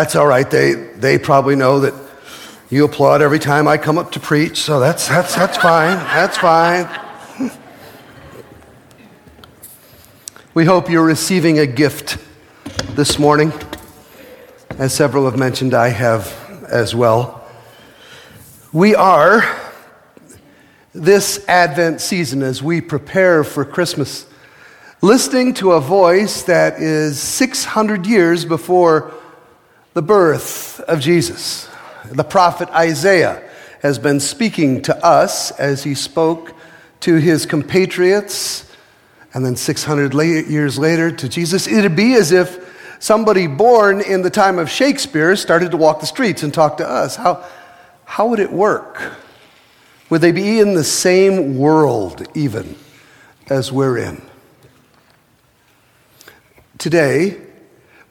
That's all right. They, they probably know that you applaud every time I come up to preach, so that's, that's, that's fine. That's fine. We hope you're receiving a gift this morning. As several have mentioned, I have as well. We are, this Advent season, as we prepare for Christmas, listening to a voice that is 600 years before the birth of Jesus. The prophet Isaiah has been speaking to us as he spoke to his compatriots, and then 600 years later to Jesus. It'd be as if somebody born in the time of Shakespeare started to walk the streets and talk to us. How, how would it work? Would they be in the same world, even as we're in? Today,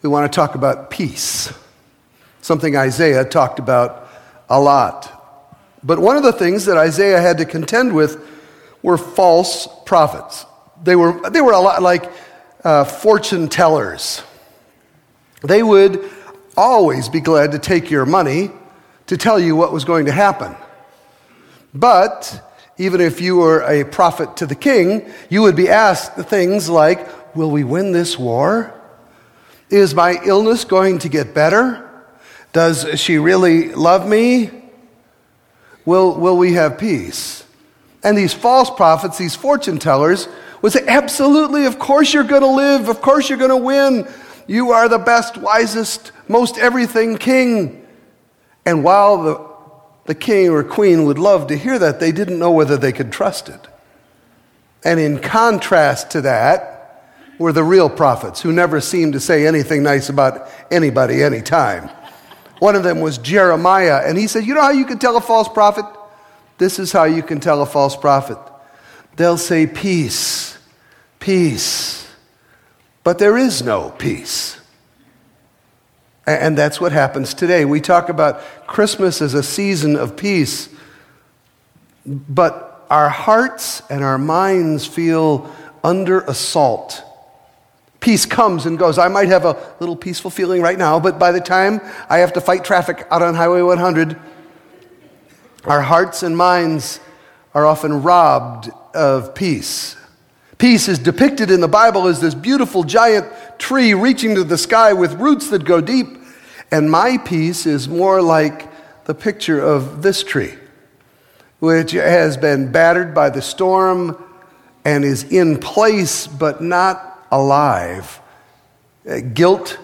we want to talk about peace, something Isaiah talked about a lot. But one of the things that Isaiah had to contend with were false prophets. They were, they were a lot like uh, fortune tellers. They would always be glad to take your money to tell you what was going to happen. But even if you were a prophet to the king, you would be asked things like Will we win this war? Is my illness going to get better? Does she really love me? Will, will we have peace? And these false prophets, these fortune tellers, would say, Absolutely, of course you're going to live, of course you're going to win. You are the best, wisest, most everything king. And while the, the king or queen would love to hear that, they didn't know whether they could trust it. And in contrast to that, were the real prophets who never seemed to say anything nice about anybody anytime. One of them was Jeremiah, and he said, You know how you can tell a false prophet? This is how you can tell a false prophet. They'll say, Peace, peace, but there is no peace. And that's what happens today. We talk about Christmas as a season of peace, but our hearts and our minds feel under assault Peace comes and goes. I might have a little peaceful feeling right now, but by the time I have to fight traffic out on Highway 100, our hearts and minds are often robbed of peace. Peace is depicted in the Bible as this beautiful giant tree reaching to the sky with roots that go deep. And my peace is more like the picture of this tree, which has been battered by the storm and is in place but not alive. Uh, guilt,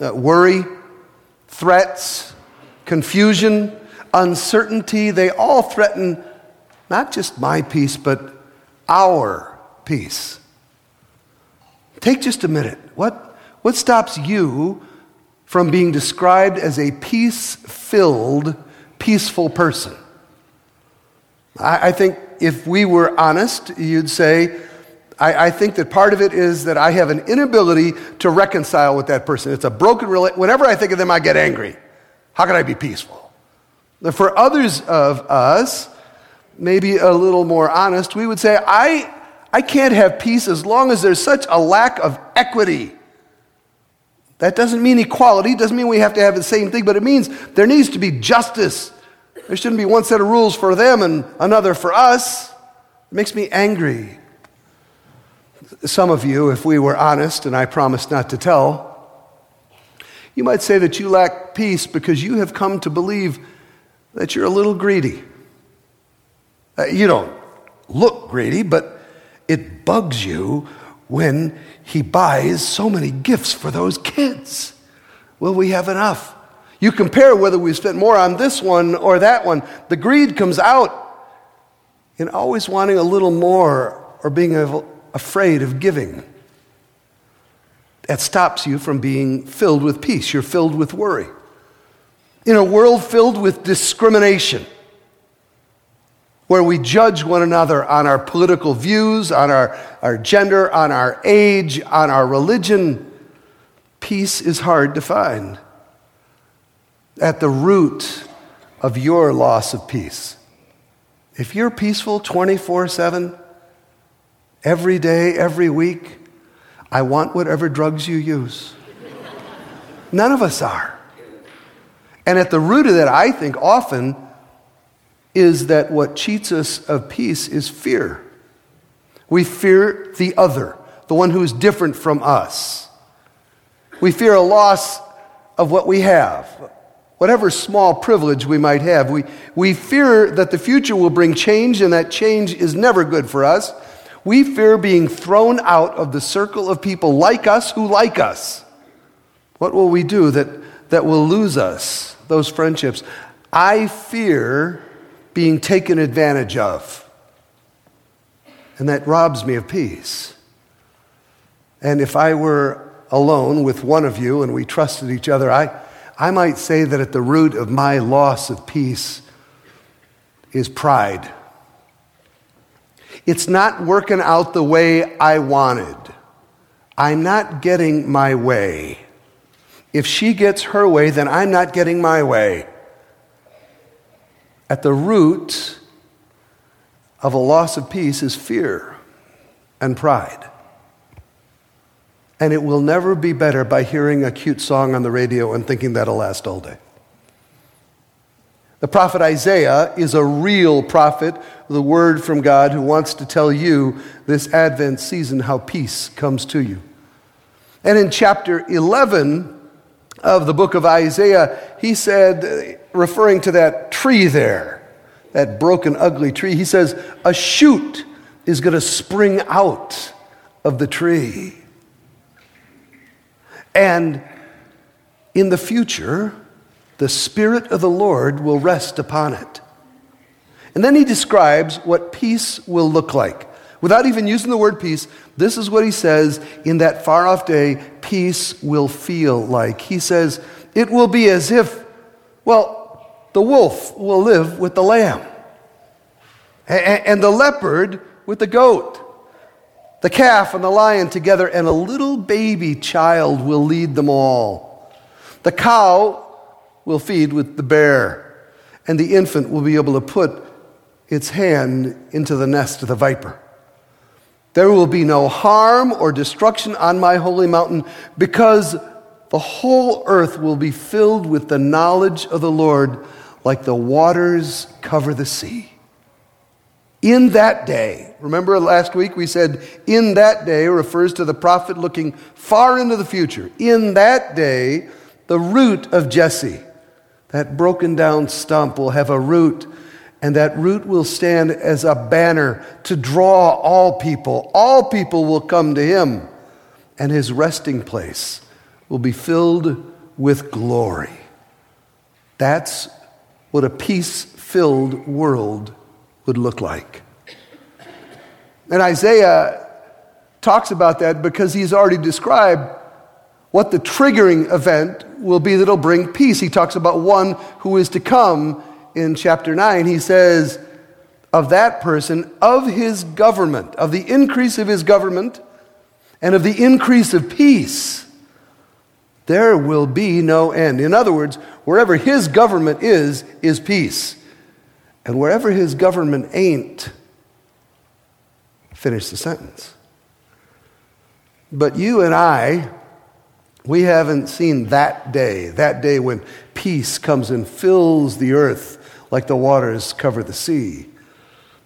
uh, worry, threats, confusion, uncertainty, they all threaten not just my peace, but our peace. Take just a minute. What, what stops you from being described as a peace filled, peaceful person? I, I think if we were honest, you'd say, I, I, think that part of it is that I have an inability to reconcile with that person. It's a broken relationship. Whenever I think of them, I get angry. How can I be peaceful? For others of us, maybe a little more honest, we would say, I, I can't have peace as long as there's such a lack of equity. That doesn't mean equality, it doesn't mean we have to have the same thing, but it means there needs to be justice. There shouldn't be one set of rules for them and another for us. It makes me angry. Some of you, if we were honest, and I promise not to tell, you might say that you lack peace because you have come to believe that you're a little greedy. Uh, you don't look greedy, but it bugs you when he buys so many gifts for those kids. Will we have enough? You compare whether we spent more on this one or that one. The greed comes out in always wanting a little more or being able, afraid of giving. That stops you from being filled with peace. You're filled with worry. In a world filled with discrimination, where we judge one another on our political views, on our, our gender, on our age, on our religion, peace is hard to find. At the root of your loss of peace. If you're peaceful 24 7, every day, every week. I want whatever drugs you use. None of us are. And at the root of that, I think often is that what cheats us of peace is fear. We fear the other, the one who is different from us. We fear a loss of what we have, whatever small privilege we might have. We, we fear that the future will bring change, and that change is never good for us. We fear being thrown out of the circle of people like us who like us. What will we do that, that will lose us, those friendships? I fear being taken advantage of. And that robs me of peace. And if I were alone with one of you and we trusted each other, I, I might say that at the root of my loss of peace is pride. It's not working out the way I wanted. I'm not getting my way. If she gets her way, then I'm not getting my way. At the root of a loss of peace is fear and pride. And it will never be better by hearing a cute song on the radio and thinking that'll last all day. The prophet Isaiah is a real prophet, the word from God, who wants to tell you this Advent season how peace comes to you. And in chapter 11 of the book of Isaiah, he said, referring to that tree there, that broken, ugly tree, he says, A shoot is going to spring out of the tree. And in the future, the Spirit of the Lord will rest upon it. And then he describes what peace will look like. Without even using the word peace, this is what he says in that far off day peace will feel like. He says, It will be as if, well, the wolf will live with the lamb, and the leopard with the goat the calf and the lion together, and a little baby child will lead them all. The cow will feed with the bear, and the infant will be able to put its hand into the nest of the viper. There will be no harm or destruction on my holy mountain because the whole earth will be filled with the knowledge of the Lord like the waters cover the sea. In that day, remember last week we said, in that day refers to the prophet looking far into the future. In that day, the root of Jesse, that broken down stump, will have a root, and that root will stand as a banner to draw all people. All people will come to him, and his resting place will be filled with glory. That's what a peace filled world would look like. And Isaiah talks about that because he's already described what the triggering event will be that'll bring peace. He talks about one who is to come in chapter 9. He says, of that person, of his government, of the increase of his government, and of the increase of peace, there will be no end. In other words, wherever his government is, is peace. And wherever his government ain't, finish the sentence. But you and I, we haven't seen that day, that day when peace comes and fills the earth like the waters cover the sea.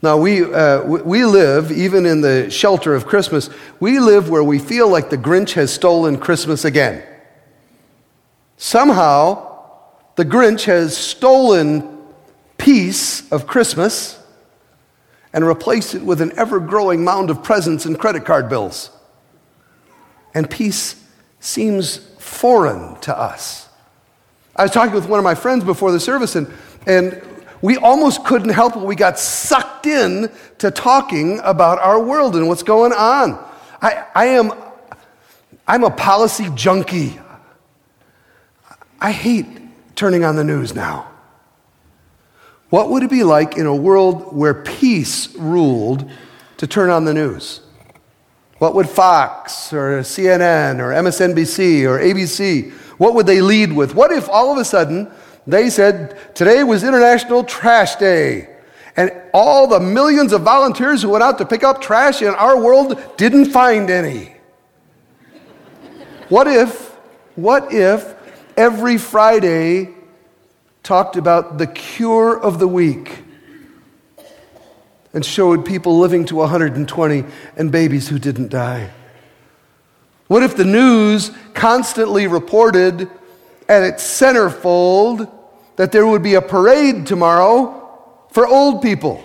Now, we, uh, we live, even in the shelter of Christmas, we live where we feel like the Grinch has stolen Christmas again. Somehow, the Grinch has stolen peace of Christmas and replaced it with an ever growing mound of presents and credit card bills. And peace seems foreign to us. I was talking with one of my friends before the service, and, and we almost couldn't help it. We got sucked in to talking about our world and what's going on. I, I am I'm a policy junkie. I hate turning on the news now. What would it be like in a world where peace ruled to turn on the news? What would Fox or CNN or MSNBC or ABC, what would they lead with? What if all of a sudden they said, today was International Trash Day, and all the millions of volunteers who went out to pick up trash in our world didn't find any? What if, what if every Friday talked about the cure of the weak and showed people living to 120 and babies who didn't die? What if the news constantly reported at its centerfold that there would be a parade tomorrow for old people?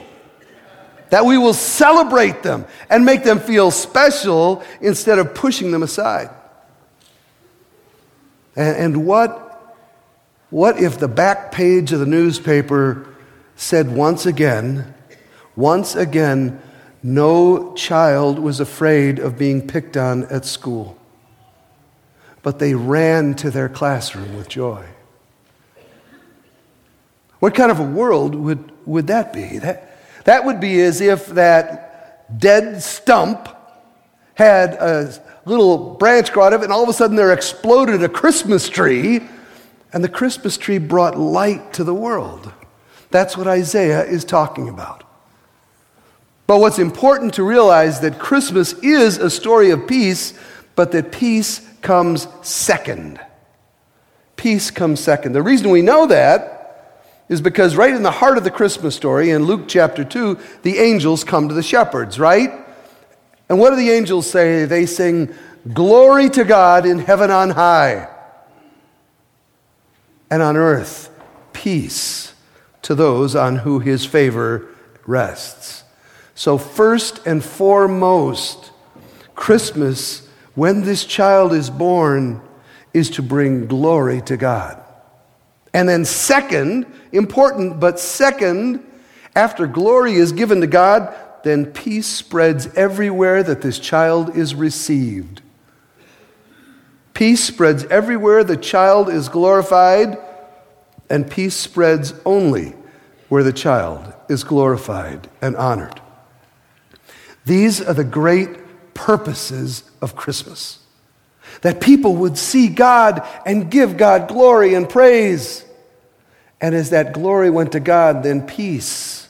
That we will celebrate them and make them feel special instead of pushing them aside. And, and what, what if the back page of the newspaper said once again, once again, no child was afraid of being picked on at school, but they ran to their classroom with joy. What kind of a world would, would that be? That, that would be as if that dead stump had a little branch grow out of it, and all of a sudden there exploded a Christmas tree, and the Christmas tree brought light to the world. That's what Isaiah is talking about. But what's important to realize that Christmas is a story of peace, but that peace comes second. Peace comes second. The reason we know that is because right in the heart of the Christmas story, in Luke chapter 2, the angels come to the shepherds, right? And what do the angels say? They sing, Glory to God in heaven on high, and on earth, peace to those on who his favor rests. So, first and foremost, Christmas, when this child is born, is to bring glory to God. And then, second, important, but second, after glory is given to God, then peace spreads everywhere that this child is received. Peace spreads everywhere the child is glorified, and peace spreads only where the child is glorified and honored. These are the great purposes of Christmas. That people would see God and give God glory and praise. And as that glory went to God, then peace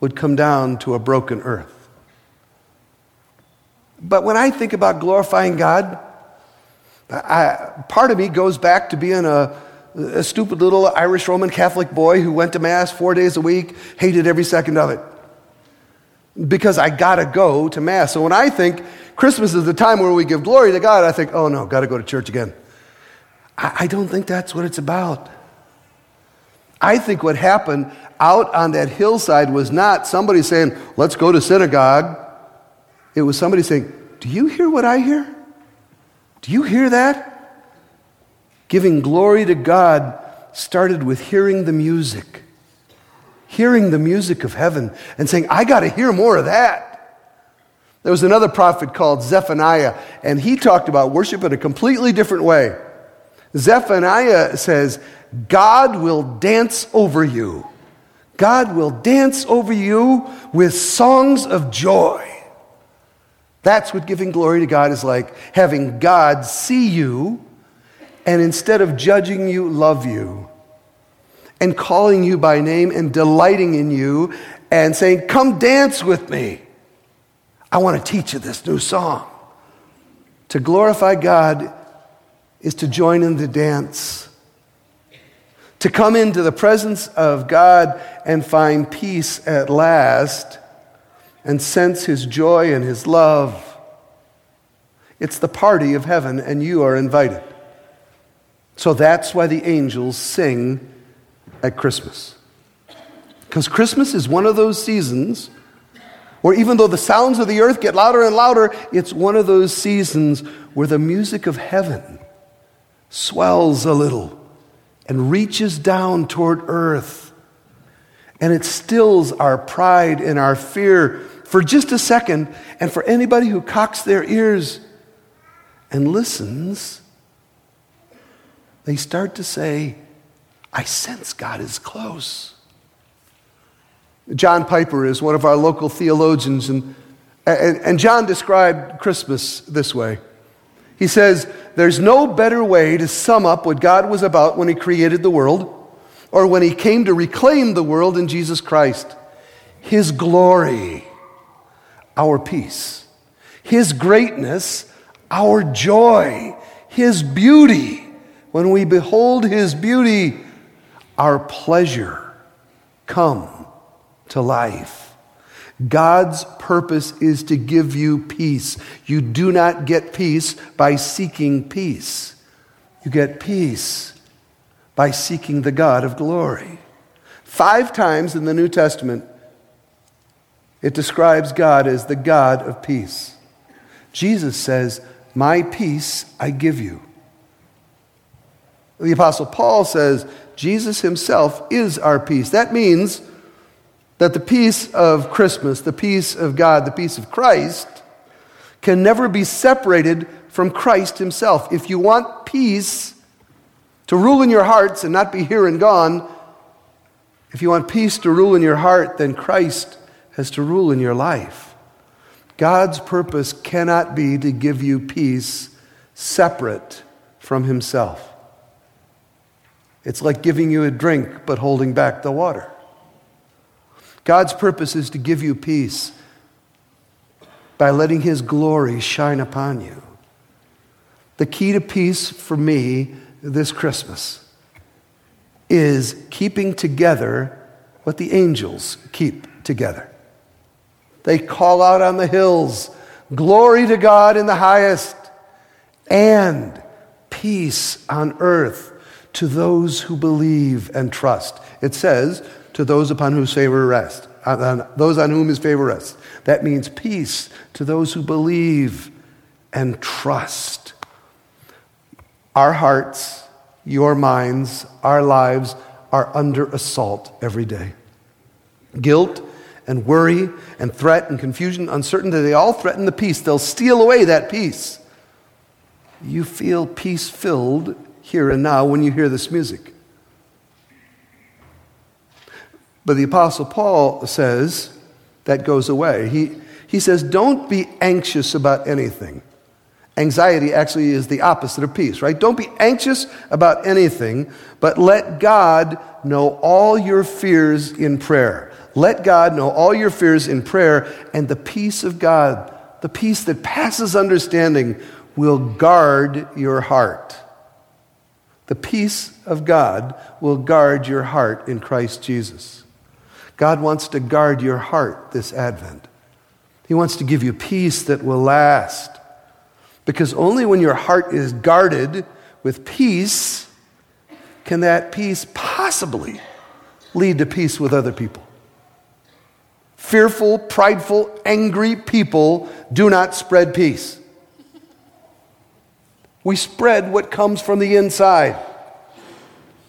would come down to a broken earth. But when I think about glorifying God, I, part of me goes back to being a, a stupid little Irish Roman Catholic boy who went to Mass four days a week, hated every second of it because I gotta go to Mass. So when I think Christmas is the time where we give glory to God, I think, oh no, gotta go to church again. I, I don't think that's what it's about. I think what happened out on that hillside was not somebody saying, let's go to synagogue. It was somebody saying, do you hear what I hear? Do you hear that? Giving glory to God started with hearing the music hearing the music of heaven and saying, I got to hear more of that. There was another prophet called Zephaniah, and he talked about worship in a completely different way. Zephaniah says, God will dance over you. God will dance over you with songs of joy. That's what giving glory to God is like having God see you and instead of judging you, love you and calling you by name and delighting in you and saying, Come dance with me. I want to teach you this new song. To glorify God is to join in the dance. To come into the presence of God and find peace at last and sense His joy and His love. It's the party of heaven, and you are invited. So that's why the angels sing at Christmas. Because Christmas is one of those seasons where even though the sounds of the earth get louder and louder, it's one of those seasons where the music of heaven swells a little and reaches down toward earth. And it stills our pride and our fear for just a second. And for anybody who cocks their ears and listens, they start to say, I sense God is close. John Piper is one of our local theologians, and, and, and John described Christmas this way. He says, There's no better way to sum up what God was about when He created the world or when He came to reclaim the world in Jesus Christ. His glory, our peace. His greatness, our joy. His beauty, when we behold his beauty, our pleasure come to life. God's purpose is to give you peace. You do not get peace by seeking peace. You get peace by seeking the God of glory. Five times in the New Testament, it describes God as the God of peace. Jesus says, My peace I give you. The Apostle Paul says, Jesus himself is our peace. That means that the peace of Christmas, the peace of God, the peace of Christ, can never be separated from Christ himself. If you want peace to rule in your hearts and not be here and gone, if you want peace to rule in your heart, then Christ has to rule in your life. God's purpose cannot be to give you peace separate from himself. It's like giving you a drink but holding back the water. God's purpose is to give you peace by letting His glory shine upon you. The key to peace for me this Christmas is keeping together what the angels keep together. They call out on the hills, Glory to God in the highest, and peace on earth to those who believe and trust. It says, to those upon whose favor rests, on uh, uh, those on whom his favor rests. That means peace to those who believe and trust. Our hearts, your minds, our lives are under assault every day. Guilt and worry and threat and confusion, uncertainty, they all threaten the peace. They'll steal away that peace. You feel peace filled here and now when you hear this music. But the Apostle Paul says that goes away. He, he says, Don't be anxious about anything. Anxiety actually is the opposite of peace, right? Don't be anxious about anything, but let God know all your fears in prayer. Let God know all your fears in prayer, and the peace of God, the peace that passes understanding, will guard your heart. The peace of God will guard your heart in Christ Jesus. God wants to guard your heart this Advent. He wants to give you peace that will last. Because only when your heart is guarded with peace can that peace possibly lead to peace with other people. Fearful, prideful, angry people do not spread peace. We spread what comes from the inside.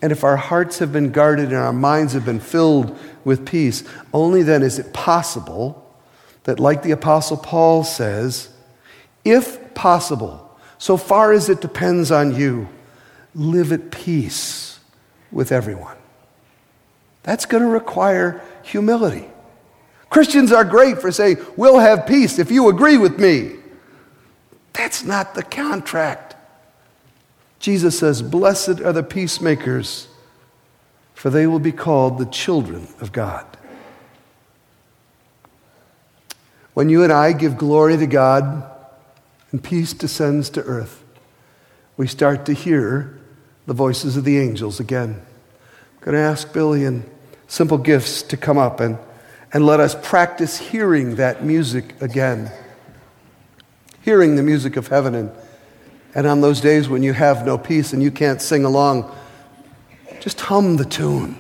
And if our hearts have been guarded and our minds have been filled with peace, only then is it possible that, like the Apostle Paul says, if possible, so far as it depends on you, live at peace with everyone. That's going to require humility. Christians are great for saying, We'll have peace if you agree with me. That's not the contract. Jesus says, Blessed are the peacemakers for they will be called the children of God. When you and I give glory to God and peace descends to earth, we start to hear the voices of the angels again. I'm going to ask Billy and Simple Gifts to come up and, and let us practice hearing that music again. Hearing the music of heaven. And, and on those days when you have no peace and you can't sing along, just hum the tune.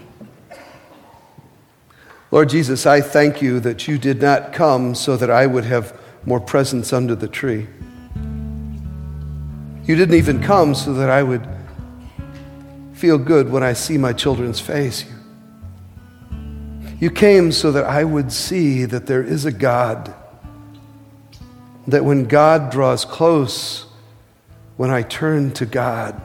Lord Jesus, I thank you that you did not come so that I would have more presents under the tree. You didn't even come so that I would feel good when I see my children's face. You came so that I would see that there is a God. That when God draws close, when I turn to God,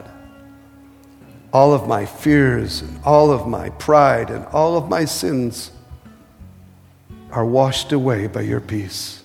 all of my fears and all of my pride and all of my sins are washed away by your peace.